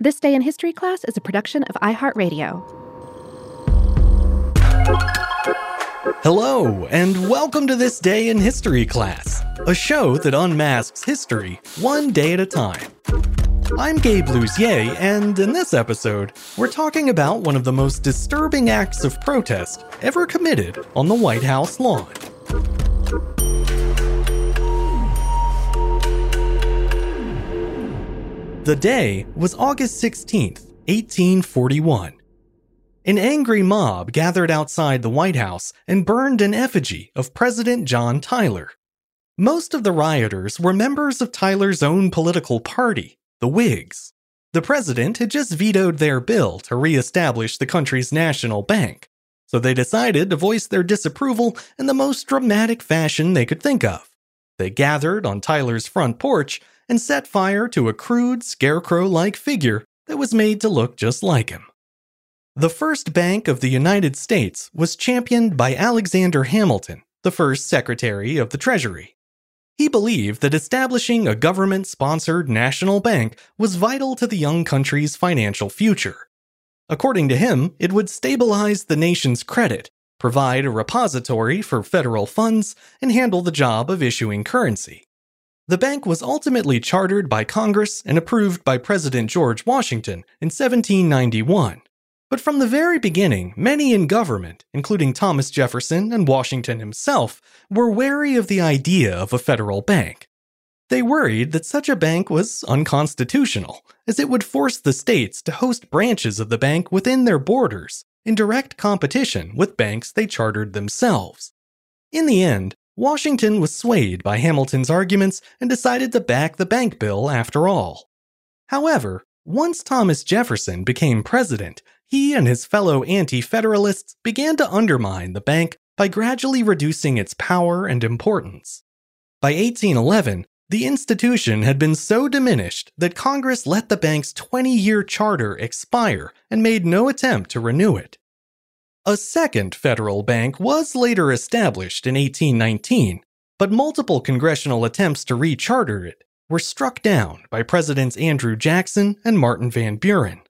This Day in History class is a production of iHeartRadio. Hello, and welcome to This Day in History class, a show that unmasks history one day at a time. I'm Gabe Luzier, and in this episode, we're talking about one of the most disturbing acts of protest ever committed on the White House lawn. The day was August 16th, 1841. An angry mob gathered outside the White House and burned an effigy of President John Tyler. Most of the rioters were members of Tyler's own political party, the Whigs. The president had just vetoed their bill to reestablish the country's national bank, so they decided to voice their disapproval in the most dramatic fashion they could think of. They gathered on Tyler's front porch and set fire to a crude, scarecrow like figure that was made to look just like him. The first Bank of the United States was championed by Alexander Hamilton, the first Secretary of the Treasury. He believed that establishing a government sponsored national bank was vital to the young country's financial future. According to him, it would stabilize the nation's credit, provide a repository for federal funds, and handle the job of issuing currency. The bank was ultimately chartered by Congress and approved by President George Washington in 1791. But from the very beginning, many in government, including Thomas Jefferson and Washington himself, were wary of the idea of a federal bank. They worried that such a bank was unconstitutional, as it would force the states to host branches of the bank within their borders, in direct competition with banks they chartered themselves. In the end, Washington was swayed by Hamilton's arguments and decided to back the bank bill after all. However, once Thomas Jefferson became president, he and his fellow anti federalists began to undermine the bank by gradually reducing its power and importance. By 1811, the institution had been so diminished that Congress let the bank's 20 year charter expire and made no attempt to renew it. A second federal bank was later established in 1819, but multiple congressional attempts to recharter it were struck down by Presidents Andrew Jackson and Martin Van Buren.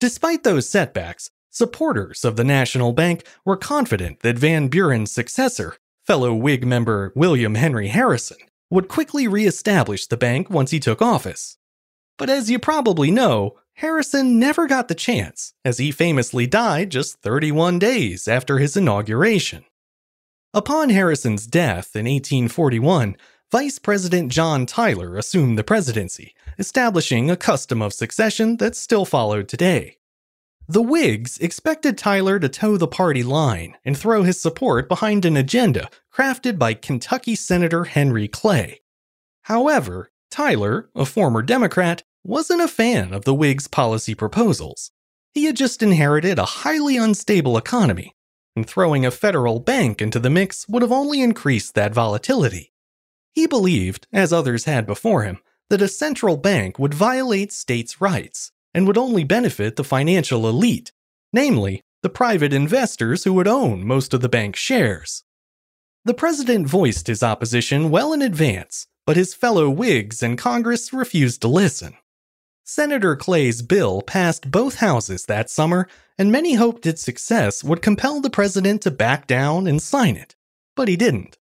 Despite those setbacks, supporters of the National Bank were confident that Van Buren's successor, fellow Whig member William Henry Harrison, would quickly reestablish the bank once he took office. But as you probably know, Harrison never got the chance, as he famously died just 31 days after his inauguration. Upon Harrison's death in 1841, Vice President John Tyler assumed the presidency, establishing a custom of succession that still followed today. The Whigs expected Tyler to toe the party line and throw his support behind an agenda crafted by Kentucky Senator Henry Clay. However, Tyler, a former Democrat, wasn't a fan of the Whigs' policy proposals. He had just inherited a highly unstable economy, and throwing a federal bank into the mix would have only increased that volatility. He believed, as others had before him, that a central bank would violate states' rights, and would only benefit the financial elite, namely, the private investors who would own most of the bank's shares. The president voiced his opposition well in advance, but his fellow Whigs in Congress refused to listen. Senator Clay's bill passed both houses that summer, and many hoped its success would compel the president to back down and sign it. But he didn't.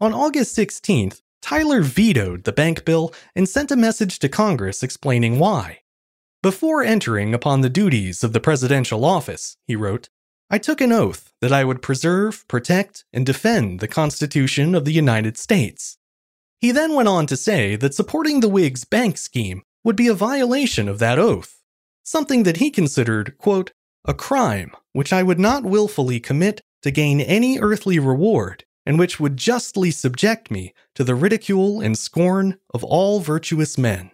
On August 16th, Tyler vetoed the bank bill and sent a message to Congress explaining why. Before entering upon the duties of the presidential office, he wrote, I took an oath that I would preserve, protect, and defend the Constitution of the United States. He then went on to say that supporting the Whigs' bank scheme would be a violation of that oath, something that he considered, quote, a crime which I would not willfully commit to gain any earthly reward, and which would justly subject me to the ridicule and scorn of all virtuous men.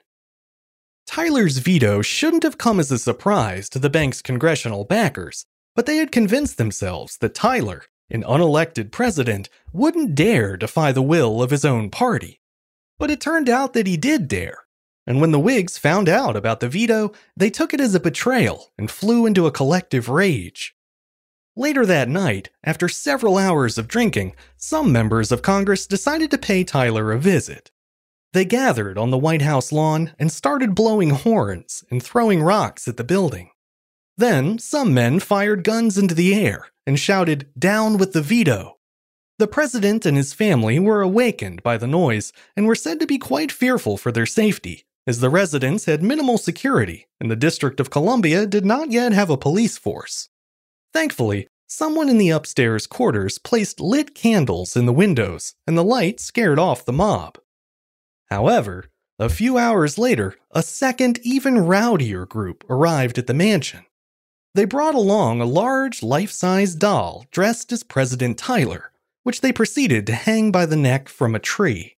Tyler's veto shouldn't have come as a surprise to the bank's congressional backers, but they had convinced themselves that Tyler, an unelected president, wouldn't dare defy the will of his own party. But it turned out that he did dare, and when the Whigs found out about the veto, they took it as a betrayal and flew into a collective rage. Later that night, after several hours of drinking, some members of Congress decided to pay Tyler a visit. They gathered on the White House lawn and started blowing horns and throwing rocks at the building. Then, some men fired guns into the air and shouted, Down with the veto! The president and his family were awakened by the noise and were said to be quite fearful for their safety, as the residence had minimal security and the District of Columbia did not yet have a police force. Thankfully, someone in the upstairs quarters placed lit candles in the windows, and the light scared off the mob. However, a few hours later, a second, even rowdier group arrived at the mansion. They brought along a large, life size doll dressed as President Tyler, which they proceeded to hang by the neck from a tree.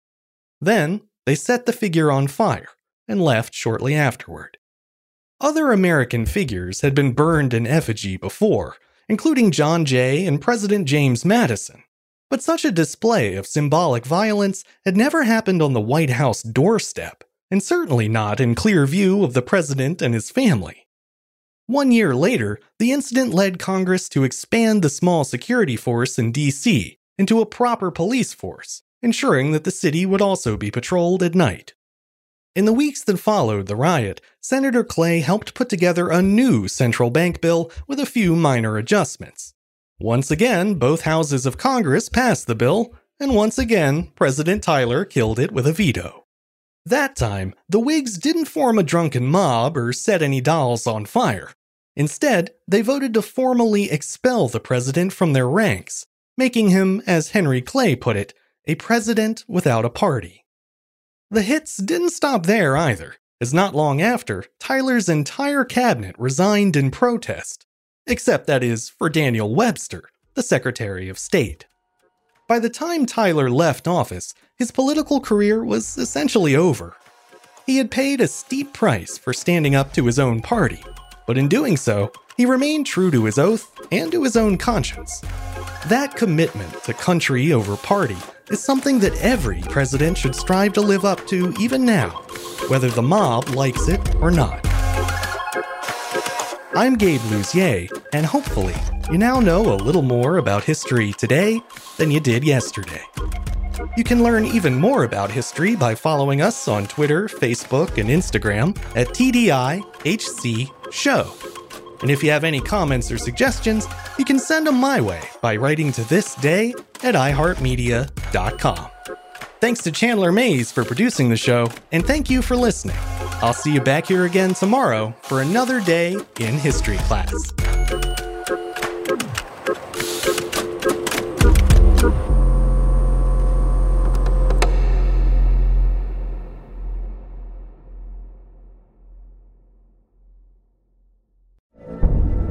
Then, they set the figure on fire and left shortly afterward. Other American figures had been burned in effigy before, including John Jay and President James Madison, but such a display of symbolic violence had never happened on the White House doorstep, and certainly not in clear view of the president and his family. One year later, the incident led Congress to expand the small security force in D.C. into a proper police force, ensuring that the city would also be patrolled at night. In the weeks that followed the riot, Senator Clay helped put together a new central bank bill with a few minor adjustments. Once again, both houses of Congress passed the bill, and once again, President Tyler killed it with a veto. That time, the Whigs didn't form a drunken mob or set any dolls on fire. Instead, they voted to formally expel the president from their ranks, making him, as Henry Clay put it, a president without a party. The hits didn't stop there either, as not long after, Tyler's entire cabinet resigned in protest. Except, that is, for Daniel Webster, the Secretary of State. By the time Tyler left office, his political career was essentially over. He had paid a steep price for standing up to his own party, but in doing so, he remained true to his oath and to his own conscience. That commitment to country over party is something that every president should strive to live up to even now, whether the mob likes it or not. I'm Gabe Luzier, and hopefully, you now know a little more about history today than you did yesterday. You can learn even more about history by following us on Twitter, Facebook, and Instagram at TDIHC Show. And if you have any comments or suggestions, you can send them my way by writing to this day at iHeartMedia.com. Thanks to Chandler Mays for producing the show, and thank you for listening. I'll see you back here again tomorrow for another day in history class.